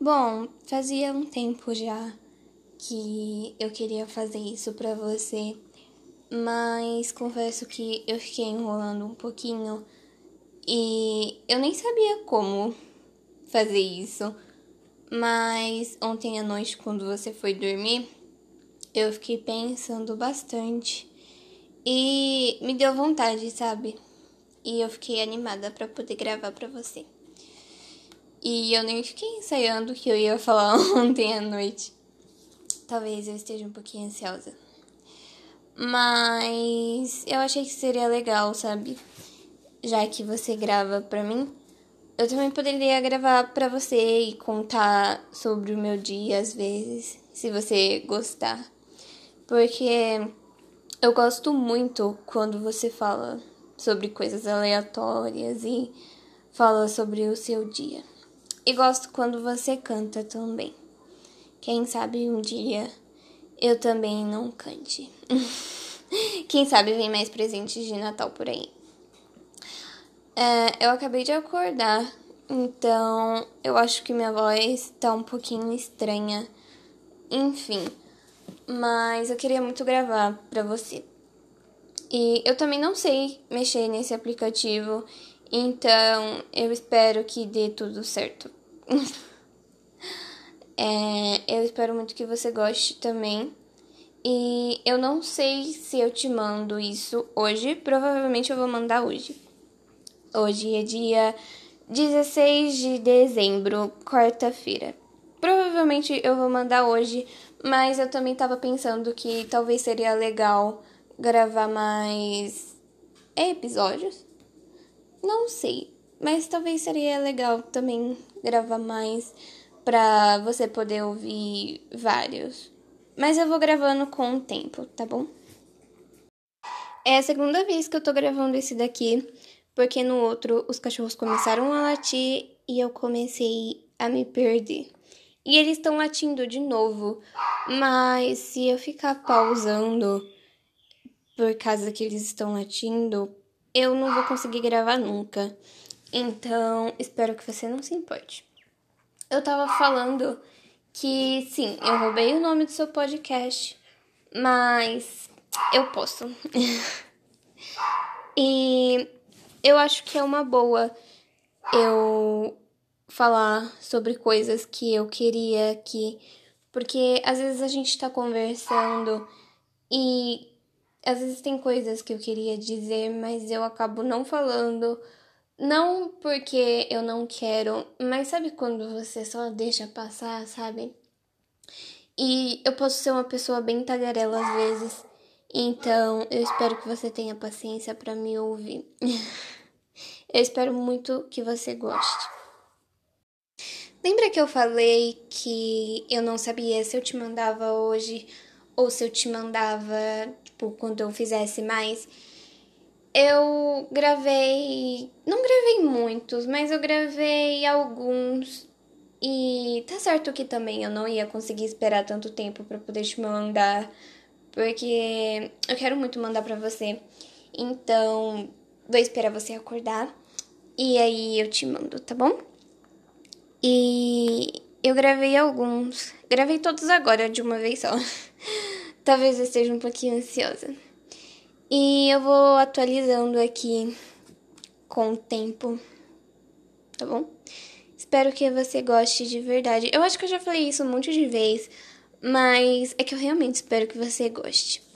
Bom, fazia um tempo já que eu queria fazer isso pra você, mas confesso que eu fiquei enrolando um pouquinho e eu nem sabia como fazer isso. Mas ontem à noite, quando você foi dormir, eu fiquei pensando bastante e me deu vontade, sabe? E eu fiquei animada para poder gravar para você. E eu nem fiquei ensaiando o que eu ia falar ontem à noite. Talvez eu esteja um pouquinho ansiosa. Mas eu achei que seria legal, sabe? Já que você grava pra mim, eu também poderia gravar pra você e contar sobre o meu dia às vezes, se você gostar. Porque eu gosto muito quando você fala sobre coisas aleatórias e fala sobre o seu dia. E gosto quando você canta também. Quem sabe um dia eu também não cante. Quem sabe vem mais presentes de Natal por aí. É, eu acabei de acordar, então eu acho que minha voz tá um pouquinho estranha. Enfim, mas eu queria muito gravar pra você. E eu também não sei mexer nesse aplicativo, então eu espero que dê tudo certo. é, eu espero muito que você goste também. E eu não sei se eu te mando isso hoje, provavelmente eu vou mandar hoje. Hoje é dia 16 de dezembro, quarta-feira. Provavelmente eu vou mandar hoje, mas eu também tava pensando que talvez seria legal gravar mais episódios. Não sei, mas talvez seria legal também gravar mais pra você poder ouvir vários. Mas eu vou gravando com o tempo, tá bom? É a segunda vez que eu tô gravando esse daqui, porque no outro os cachorros começaram a latir e eu comecei a me perder. E eles estão latindo de novo, mas se eu ficar pausando por causa que eles estão latindo, eu não vou conseguir gravar nunca. Então, espero que você não se importe. Eu tava falando que sim, eu roubei o nome do seu podcast, mas eu posso. e eu acho que é uma boa eu falar sobre coisas que eu queria que porque às vezes a gente tá conversando e às vezes tem coisas que eu queria dizer, mas eu acabo não falando. Não porque eu não quero, mas sabe quando você só deixa passar, sabe? E eu posso ser uma pessoa bem tagarela às vezes. Então, eu espero que você tenha paciência para me ouvir. eu espero muito que você goste. Lembra que eu falei que eu não sabia se eu te mandava hoje ou se eu te mandava, tipo, quando eu fizesse mais. Eu gravei. Não gravei muitos, mas eu gravei alguns. E tá certo que também eu não ia conseguir esperar tanto tempo para poder te mandar, porque eu quero muito mandar para você. Então, vou esperar você acordar e aí eu te mando, tá bom? E eu gravei alguns. Gravei todos agora de uma vez só. Talvez eu esteja um pouquinho ansiosa. E eu vou atualizando aqui com o tempo. Tá bom? Espero que você goste de verdade. Eu acho que eu já falei isso um monte de vezes, mas é que eu realmente espero que você goste.